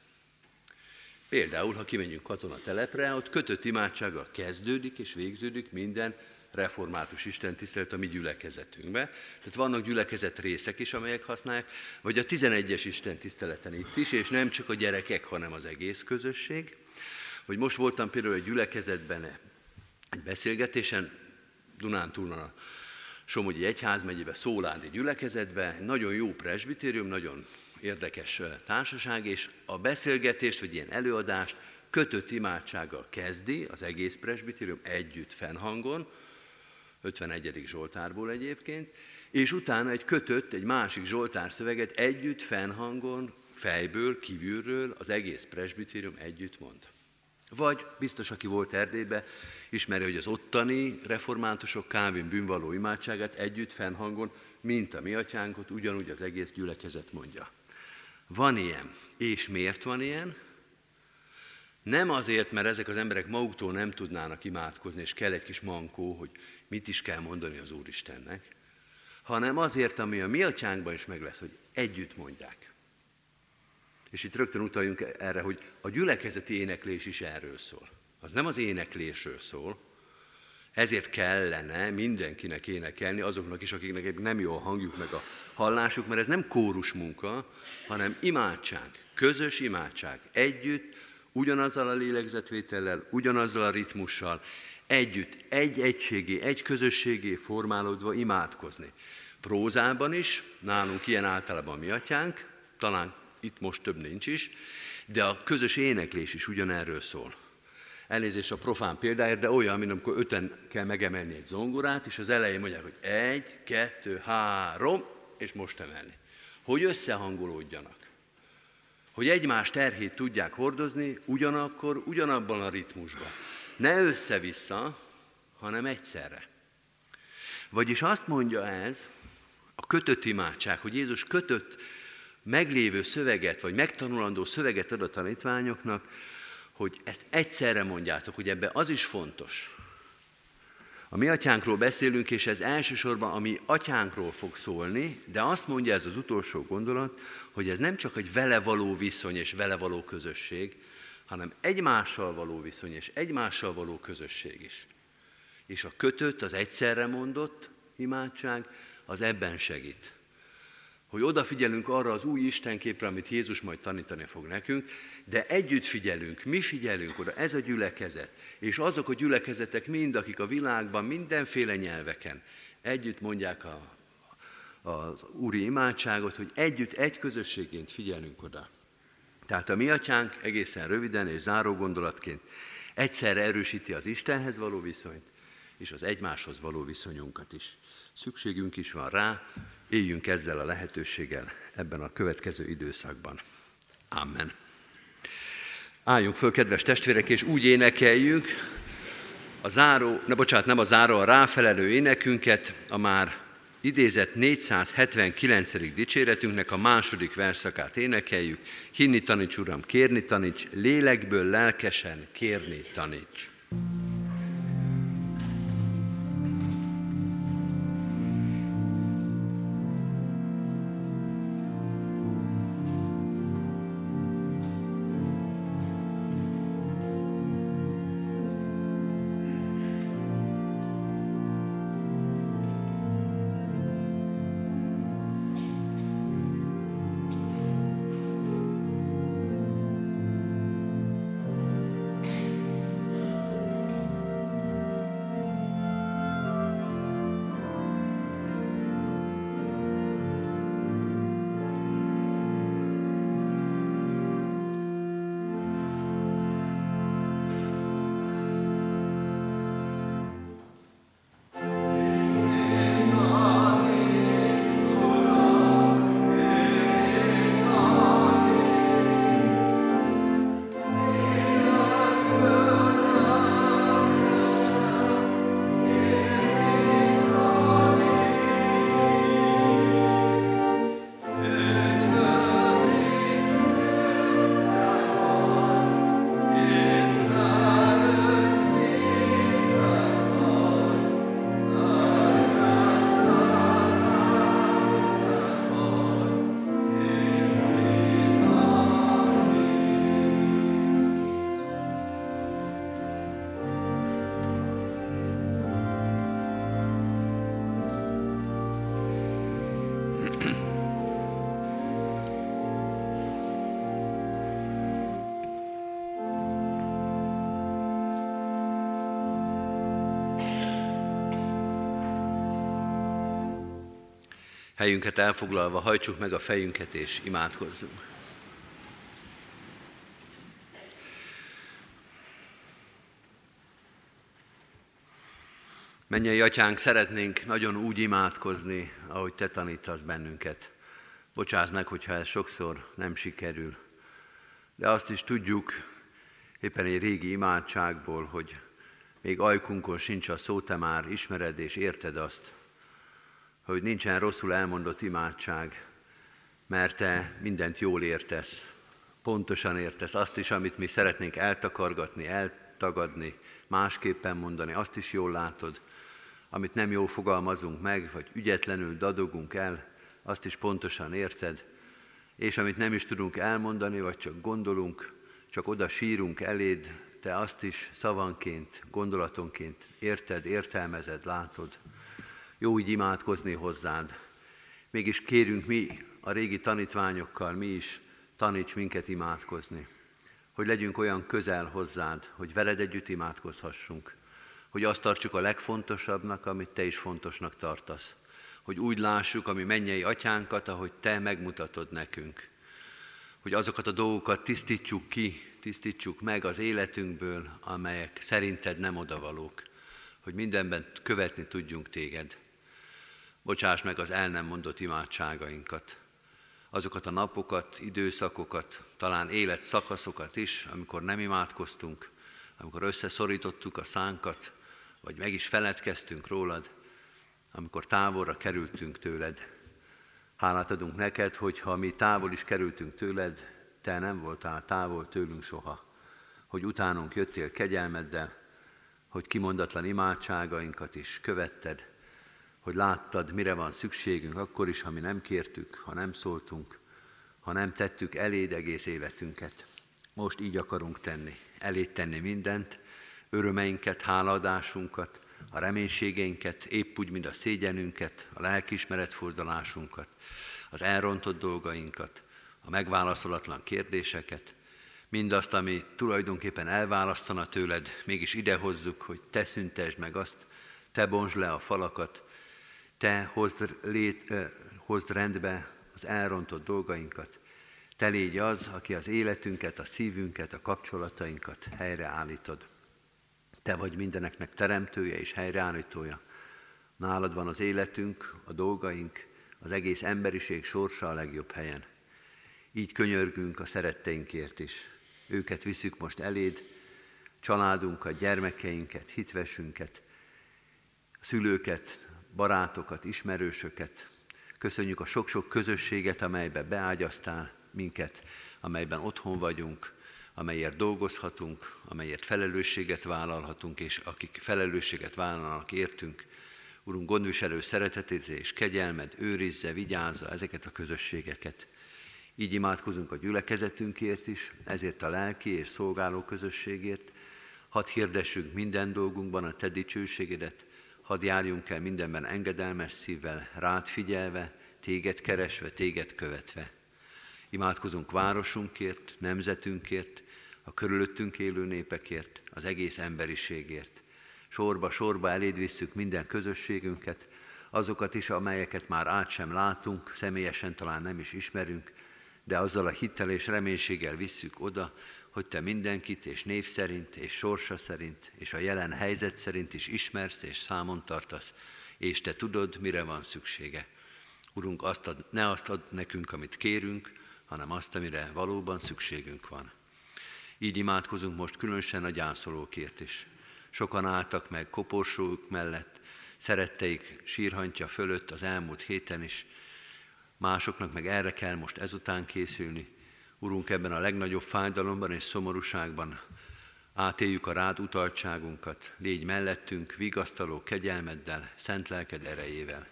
Például, ha kimegyünk katonatelepre, ott kötött imádsággal kezdődik és végződik minden református Isten tisztelet a mi gyülekezetünkbe. Tehát vannak gyülekezet részek is, amelyek használják, vagy a 11-es Isten tiszteleten itt is, és nem csak a gyerekek, hanem az egész közösség. Vagy most voltam például egy gyülekezetben egy beszélgetésen, Dunántúlon a Somogyi Egyházmegyébe, Szóládi gyülekezetbe, nagyon jó presbitérium, nagyon érdekes társaság, és a beszélgetést, vagy ilyen előadást kötött imádsággal kezdi az egész presbitérium együtt fennhangon, 51. Zsoltárból egyébként, és utána egy kötött, egy másik Zsoltár szöveget együtt fennhangon, fejből, kívülről az egész presbitérium együtt mond. Vagy biztos, aki volt Erdélybe, ismeri, hogy az ottani reformátusok Kávin bűnvaló imádságát együtt fennhangon, mint a mi atyánkot, ugyanúgy az egész gyülekezet mondja. Van ilyen. És miért van ilyen? Nem azért, mert ezek az emberek maguktól nem tudnának imádkozni, és kell egy kis mankó, hogy mit is kell mondani az Úristennek, hanem azért, ami a mi atyánkban is meg lesz, hogy együtt mondják. És itt rögtön utaljunk erre, hogy a gyülekezeti éneklés is erről szól. Az nem az éneklésről szól, ezért kellene mindenkinek énekelni, azoknak is, akiknek nem jó hangjuk meg a hallásuk, mert ez nem kórus munka, hanem imádság, közös imádság, együtt, ugyanazzal a lélegzetvétellel, ugyanazzal a ritmussal, együtt, egy egységé, egy közösségé formálódva imádkozni. Prózában is, nálunk ilyen általában mi atyánk, talán itt most több nincs is, de a közös éneklés is ugyanerről szól. Elnézést a profán példáért, de olyan, mint amikor öten kell megemelni egy zongorát, és az elején mondják, hogy egy, kettő, három, és most emelni. Hogy összehangolódjanak. Hogy egymás terhét tudják hordozni, ugyanakkor, ugyanabban a ritmusban. Ne össze-vissza, hanem egyszerre. Vagyis azt mondja ez, a kötött imádság, hogy Jézus kötött meglévő szöveget, vagy megtanulandó szöveget ad a tanítványoknak, hogy ezt egyszerre mondjátok, hogy ebbe az is fontos. A mi atyánkról beszélünk, és ez elsősorban a mi atyánkról fog szólni, de azt mondja ez az utolsó gondolat, hogy ez nem csak egy vele való viszony és vele való közösség, hanem egymással való viszony és egymással való közösség is. És a kötött, az egyszerre mondott imádság, az ebben segít hogy odafigyelünk arra az új Istenképre, amit Jézus majd tanítani fog nekünk, de együtt figyelünk, mi figyelünk oda, ez a gyülekezet, és azok a gyülekezetek mind, akik a világban mindenféle nyelveken együtt mondják a, az úri imádságot, hogy együtt, egy közösségként figyelünk oda. Tehát a mi atyánk egészen röviden és záró gondolatként Egyszerre erősíti az Istenhez való viszonyt, és az egymáshoz való viszonyunkat is. Szükségünk is van rá, éljünk ezzel a lehetőséggel ebben a következő időszakban. Amen. Álljunk föl, kedves testvérek, és úgy énekeljük a záró, ne bocsánat, nem a záró, a ráfelelő énekünket, a már idézett 479. dicséretünknek a második verszakát énekeljük. Hinni taníts, Uram, kérni taníts, lélekből lelkesen kérni taníts. Helyünket elfoglalva hajtsuk meg a fejünket és imádkozzunk. Mennyei atyánk, szeretnénk nagyon úgy imádkozni, ahogy te tanítasz bennünket. Bocsáss meg, hogyha ez sokszor nem sikerül. De azt is tudjuk, éppen egy régi imádságból, hogy még ajkunkon sincs a szó, te már ismered és érted azt, hogy nincsen rosszul elmondott imádság, mert te mindent jól értesz, pontosan értesz, azt is, amit mi szeretnénk eltakargatni, eltagadni, másképpen mondani, azt is jól látod, amit nem jól fogalmazunk meg, vagy ügyetlenül dadogunk el, azt is pontosan érted, és amit nem is tudunk elmondani, vagy csak gondolunk, csak oda sírunk eléd, te azt is szavanként, gondolatonként érted, értelmezed, látod. Jó így imádkozni hozzád. Mégis kérünk mi a régi tanítványokkal, mi is taníts minket imádkozni. Hogy legyünk olyan közel hozzád, hogy veled együtt imádkozhassunk. Hogy azt tartsuk a legfontosabbnak, amit te is fontosnak tartasz. Hogy úgy lássuk, ami mennyei atyánkat, ahogy te megmutatod nekünk. Hogy azokat a dolgokat tisztítsuk ki, tisztítsuk meg az életünkből, amelyek szerinted nem odavalók. Hogy mindenben követni tudjunk téged. Bocsáss meg az el nem mondott imádságainkat, azokat a napokat, időszakokat, talán életszakaszokat is, amikor nem imádkoztunk, amikor összeszorítottuk a szánkat, vagy meg is feledkeztünk rólad, amikor távolra kerültünk tőled. Hálát adunk neked, hogy ha mi távol is kerültünk tőled, te nem voltál távol tőlünk soha, hogy utánunk jöttél kegyelmeddel, hogy kimondatlan imádságainkat is követted, hogy láttad, mire van szükségünk, akkor is, ha mi nem kértük, ha nem szóltunk, ha nem tettük eléd egész életünket. Most így akarunk tenni, eléd tenni mindent, örömeinket, hálaadásunkat, a reménységeinket, épp úgy, mint a szégyenünket, a lelkiismeret fordulásunkat, az elrontott dolgainkat, a megválaszolatlan kérdéseket, mindazt, ami tulajdonképpen elválasztana tőled, mégis idehozzuk, hogy te szüntesd meg azt, te bontsd le a falakat, te hozd, lét, eh, hozd rendbe az elrontott dolgainkat. Te légy az, aki az életünket, a szívünket, a kapcsolatainkat helyreállítod. Te vagy mindeneknek teremtője és helyreállítója. Nálad van az életünk, a dolgaink, az egész emberiség sorsa a legjobb helyen. Így könyörgünk a szeretteinkért is. Őket viszük most eléd, családunkat, gyermekeinket, hitvesünket, szülőket, barátokat, ismerősöket. Köszönjük a sok-sok közösséget, amelybe beágyaztál minket, amelyben otthon vagyunk, amelyért dolgozhatunk, amelyért felelősséget vállalhatunk, és akik felelősséget vállalnak értünk. Urunk, gondviselő szeretetét és kegyelmed őrizze, vigyázza ezeket a közösségeket. Így imádkozunk a gyülekezetünkért is, ezért a lelki és szolgáló közösségért. Hadd hirdessünk minden dolgunkban a Te dicsőségedet, hadd járjunk el mindenben engedelmes szívvel, rád figyelve, Téged keresve, Téged követve. Imádkozunk városunkért, nemzetünkért, a körülöttünk élő népekért, az egész emberiségért. Sorba-sorba eléd visszük minden közösségünket, azokat is, amelyeket már át sem látunk, személyesen talán nem is ismerünk, de azzal a hittel és reménységgel visszük oda, hogy Te mindenkit és név szerint, és sorsa szerint, és a jelen helyzet szerint is ismersz és számon tartasz, és Te tudod, mire van szüksége. Urunk, azt ad, ne azt ad nekünk, amit kérünk, hanem azt, amire valóban szükségünk van. Így imádkozunk most különösen a gyászolókért is. Sokan álltak meg koporsók mellett, szeretteik sírhantja fölött az elmúlt héten is, másoknak meg erre kell most ezután készülni. Urunk, ebben a legnagyobb fájdalomban és szomorúságban átéljük a rád utaltságunkat, légy mellettünk, vigasztaló kegyelmeddel, szent lelked erejével.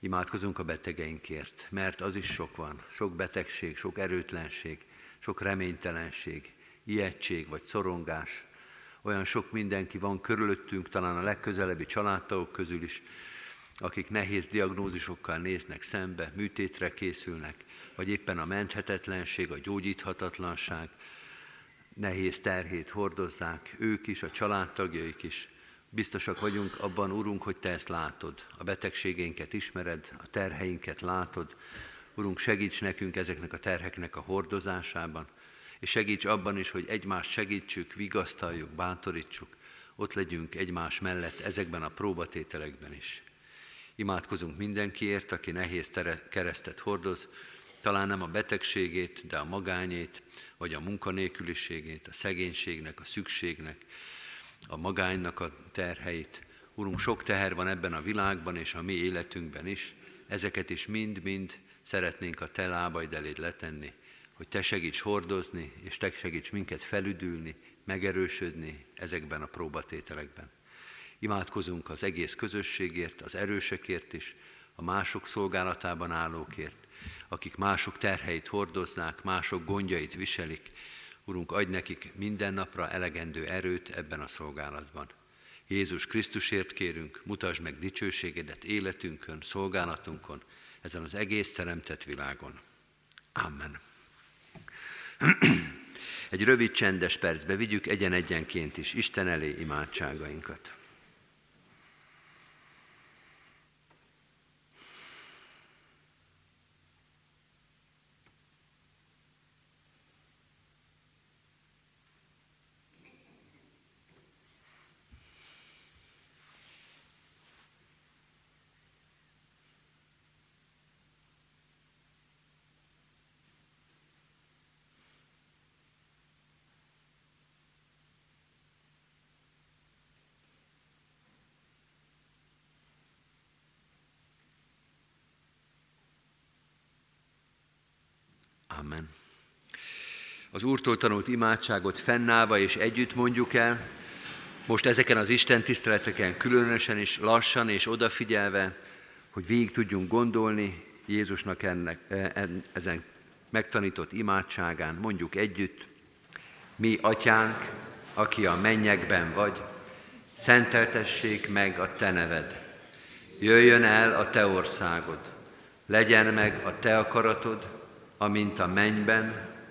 Imádkozunk a betegeinkért, mert az is sok van, sok betegség, sok erőtlenség, sok reménytelenség, ijegység vagy szorongás. Olyan sok mindenki van körülöttünk, talán a legközelebbi családtagok közül is, akik nehéz diagnózisokkal néznek szembe, műtétre készülnek, vagy éppen a menthetetlenség, a gyógyíthatatlanság nehéz terhét hordozzák, ők is, a családtagjaik is. Biztosak vagyunk abban, Urunk, hogy Te ezt látod. A betegségénket ismered, a terheinket látod. Urunk, segíts nekünk ezeknek a terheknek a hordozásában, és segíts abban is, hogy egymást segítsük, vigasztaljuk, bátorítsuk, ott legyünk egymás mellett ezekben a próbatételekben is. Imádkozunk mindenkiért, aki nehéz tere- keresztet hordoz, talán nem a betegségét, de a magányét, vagy a munkanélküliségét, a szegénységnek, a szükségnek, a magánynak a terheit. Urunk, sok teher van ebben a világban és a mi életünkben is, ezeket is mind-mind szeretnénk a Te lábaid eléd letenni, hogy Te segíts hordozni, és Te segíts minket felüdülni, megerősödni ezekben a próbatételekben. Imádkozunk az egész közösségért, az erősekért is, a mások szolgálatában állókért, akik mások terheit hordoznák, mások gondjait viselik. Urunk, adj nekik minden napra elegendő erőt ebben a szolgálatban. Jézus Krisztusért kérünk, mutasd meg dicsőségedet életünkön, szolgálatunkon, ezen az egész teremtett világon. Amen. Egy rövid csendes percbe vigyük egyen-egyenként is Isten elé imádságainkat. Amen. Az Úrtól tanult imádságot fennállva és együtt mondjuk el, most ezeken az Isten tiszteleteken különösen is lassan és odafigyelve, hogy végig tudjunk gondolni Jézusnak ennek, e, ezen megtanított imádságán, mondjuk együtt, mi atyánk, aki a mennyekben vagy, szenteltessék meg a te neved. Jöjjön el a te országod, legyen meg a te akaratod, amint a mennyben,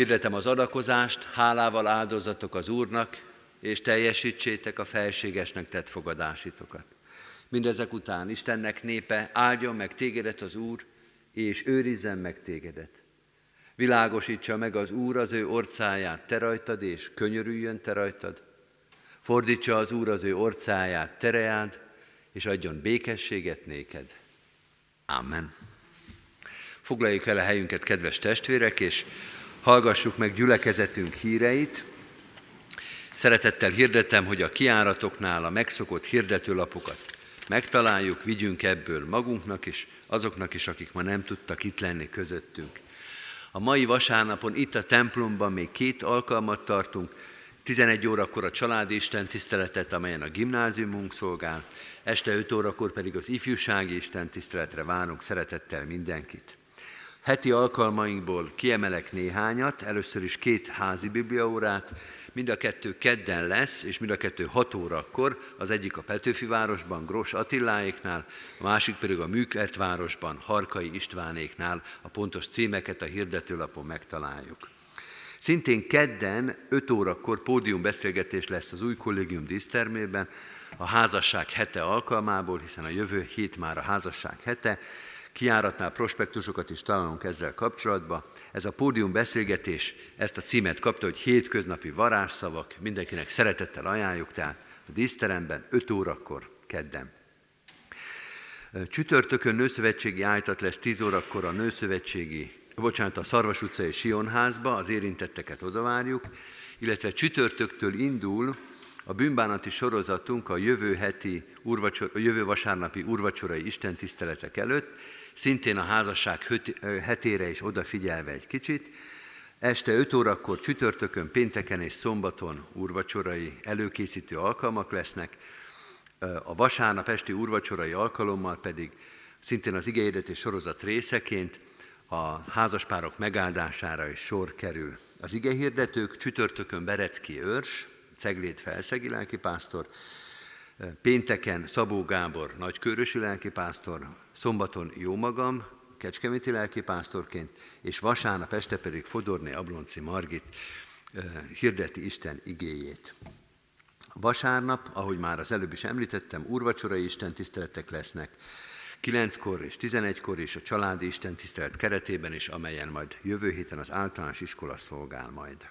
Hirdetem az adakozást, hálával áldozatok az Úrnak, és teljesítsétek a felségesnek tett fogadásitokat. Mindezek után Istennek népe áldjon meg tégedet az Úr, és őrizzen meg tégedet. Világosítsa meg az Úr az ő orcáját te rajtad, és könyörüljön te rajtad. Fordítsa az Úr az ő orcáját tereád, és adjon békességet néked. Amen. Foglaljuk el a helyünket, kedves testvérek, és hallgassuk meg gyülekezetünk híreit. Szeretettel hirdetem, hogy a kiáratoknál a megszokott hirdetőlapokat megtaláljuk, vigyünk ebből magunknak is, azoknak is, akik ma nem tudtak itt lenni közöttünk. A mai vasárnapon itt a templomban még két alkalmat tartunk, 11 órakor a családi Isten tiszteletet, amelyen a gimnáziumunk szolgál, este 5 órakor pedig az ifjúsági Isten tiszteletre várunk szeretettel mindenkit. Heti alkalmainkból kiemelek néhányat, először is két házi bibliaórát, mind a kettő kedden lesz, és mind a kettő 6 órakor, az egyik a Petőfi városban, Gros Attiláéknál, a másik pedig a Műkert városban, Harkai Istvánéknál, a pontos címeket a hirdetőlapon megtaláljuk. Szintén kedden 5 órakor pódiumbeszélgetés lesz az új kollégium dísztermében, a házasság hete alkalmából, hiszen a jövő hét már a házasság hete, kiáratnál prospektusokat is találunk ezzel kapcsolatban. Ez a pódium beszélgetés ezt a címet kapta, hogy hétköznapi varázsszavak, mindenkinek szeretettel ajánljuk, tehát a díszteremben 5 órakor kedden. Csütörtökön nőszövetségi ájtat lesz 10 órakor a nőszövetségi, bocsánat, a Szarvas utcai Sionházba, az érintetteket odavárjuk, illetve csütörtöktől indul a bűnbánati sorozatunk a jövő, heti, urvacsor, a jövő vasárnapi urvacsorai istentiszteletek előtt, szintén a házasság hetére is odafigyelve egy kicsit. Este 5 órakor csütörtökön, pénteken és szombaton urvacsorai előkészítő alkalmak lesznek, a vasárnap esti urvacsorai alkalommal pedig szintén az igényedetés sorozat részeként a házaspárok megáldására is sor kerül. Az igehirdetők csütörtökön Berecki őrs, Ceglét felszegi lelkipásztor, pénteken Szabó Gábor nagykörösi lelkipásztor, szombaton jó magam, kecskeméti lelkipásztorként, és vasárnap este pedig Fodorné Ablonci Margit hirdeti Isten igéjét. Vasárnap, ahogy már az előbb is említettem, úrvacsorai Isten tiszteletek lesznek, 9-kor és 11-kor is a családi Isten tisztelet keretében is, amelyen majd jövő héten az általános iskola szolgál majd.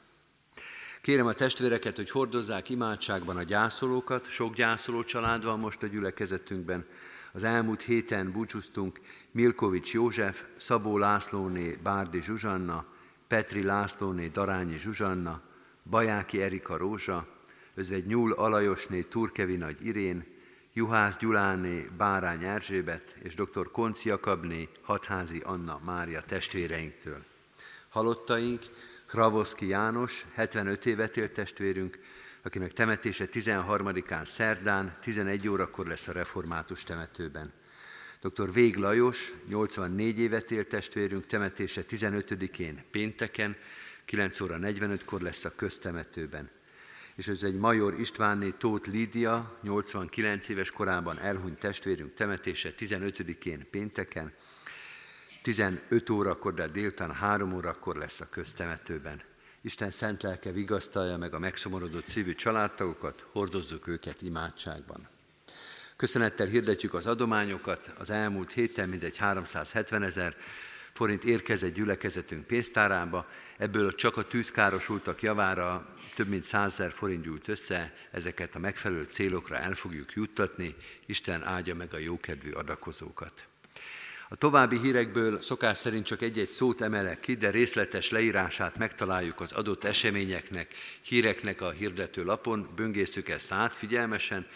Kérem a testvéreket, hogy hordozzák imádságban a gyászolókat. Sok gyászoló család van most a gyülekezetünkben. Az elmúlt héten búcsúztunk Milkovics József, Szabó Lászlóné Bárdi Zsuzsanna, Petri Lászlóné Darányi Zsuzsanna, Bajáki Erika Rózsa, özvegy Nyúl Alajosné Turkevi Nagy Irén, Juhász Gyuláné Bárány Erzsébet és dr. Konci Jakabné Hatházi Anna Mária testvéreinktől. Halottaink Kravoszki János, 75 évet élt testvérünk, akinek temetése 13-án szerdán, 11 órakor lesz a református temetőben. Dr. Vég Lajos, 84 évet élt testvérünk, temetése 15-én pénteken, 9 óra 45-kor lesz a köztemetőben. És ez egy Major Istvánné Tóth Lídia, 89 éves korában elhunyt testvérünk temetése 15-én pénteken, 15 órakor, de délután 3 órakor lesz a köztemetőben. Isten szent lelke vigasztalja meg a megszomorodott szívű családtagokat, hordozzuk őket imádságban. Köszönettel hirdetjük az adományokat. Az elmúlt héten mindegy 370 ezer forint érkezett gyülekezetünk pénztárába, ebből csak a tűzkárosultak javára több mint 100 ezer forint gyűlt össze, ezeket a megfelelő célokra el fogjuk juttatni, Isten áldja meg a jókedvű adakozókat. A további hírekből szokás szerint csak egy-egy szót emelek ki, de részletes leírását megtaláljuk az adott eseményeknek, híreknek a hirdető lapon, böngészük ezt át figyelmesen.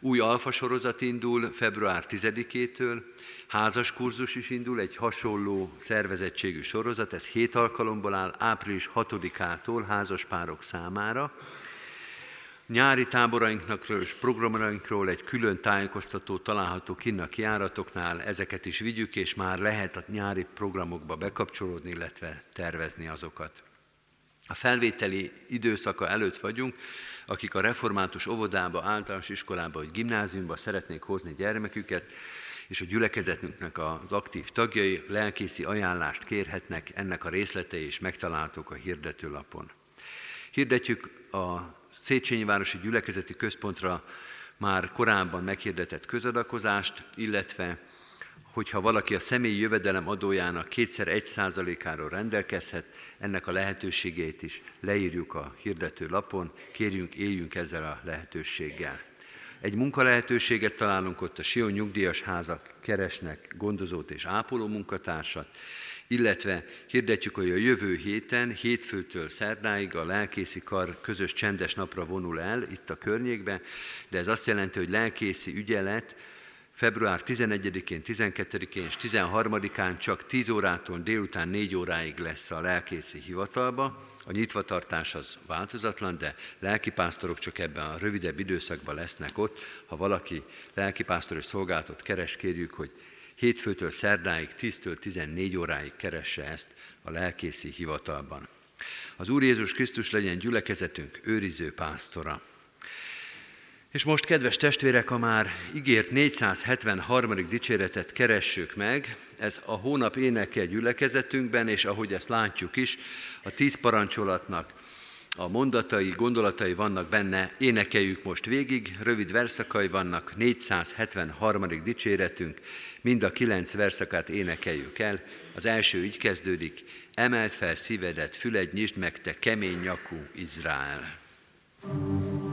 Új alfa sorozat indul február 10-től, házas kurzus is indul, egy hasonló szervezettségű sorozat, ez hét alkalomból áll, április 6-ától házaspárok számára. Nyári táborainknak és programainkról egy külön tájékoztató található kinn a kiáratoknál, ezeket is vigyük, és már lehet a nyári programokba bekapcsolódni, illetve tervezni azokat. A felvételi időszaka előtt vagyunk, akik a református óvodába, általános iskolába vagy gimnáziumba szeretnék hozni gyermeküket, és a gyülekezetünknek az aktív tagjai lelkészi ajánlást kérhetnek, ennek a részletei is megtalálhatók a hirdetőlapon. Hirdetjük a Széchenyi Városi Gyülekezeti Központra már korábban meghirdetett közadakozást, illetve hogyha valaki a személyi jövedelem adójának kétszer egy százalékáról rendelkezhet, ennek a lehetőségét is leírjuk a hirdető lapon, kérjünk, éljünk ezzel a lehetőséggel. Egy munkalehetőséget találunk ott, a Sion nyugdíjas házak keresnek gondozót és ápoló munkatársat, illetve hirdetjük, hogy a jövő héten, hétfőtől szerdáig a lelkészi kar közös csendes napra vonul el itt a környékbe, de ez azt jelenti, hogy lelkészi ügyelet február 11-én, 12-én és 13-án csak 10 órától délután 4 óráig lesz a lelkészi hivatalba. A nyitvatartás az változatlan, de lelkipásztorok csak ebben a rövidebb időszakban lesznek ott. Ha valaki lelkipásztori szolgálatot keres, kérjük, hogy hétfőtől szerdáig, 10-től 14 óráig keresse ezt a lelkészi hivatalban. Az Úr Jézus Krisztus legyen gyülekezetünk őriző pásztora. És most, kedves testvérek, a már ígért 473. dicséretet keressük meg. Ez a hónap éneke gyülekezetünkben, és ahogy ezt látjuk is, a tíz parancsolatnak a mondatai, gondolatai vannak benne, énekeljük most végig, rövid verszakai vannak, 473. dicséretünk, mind a kilenc verszakát énekeljük el. Az első így kezdődik, emelt fel szívedet, füled, nyisd meg te kemény nyakú Izrael. thank you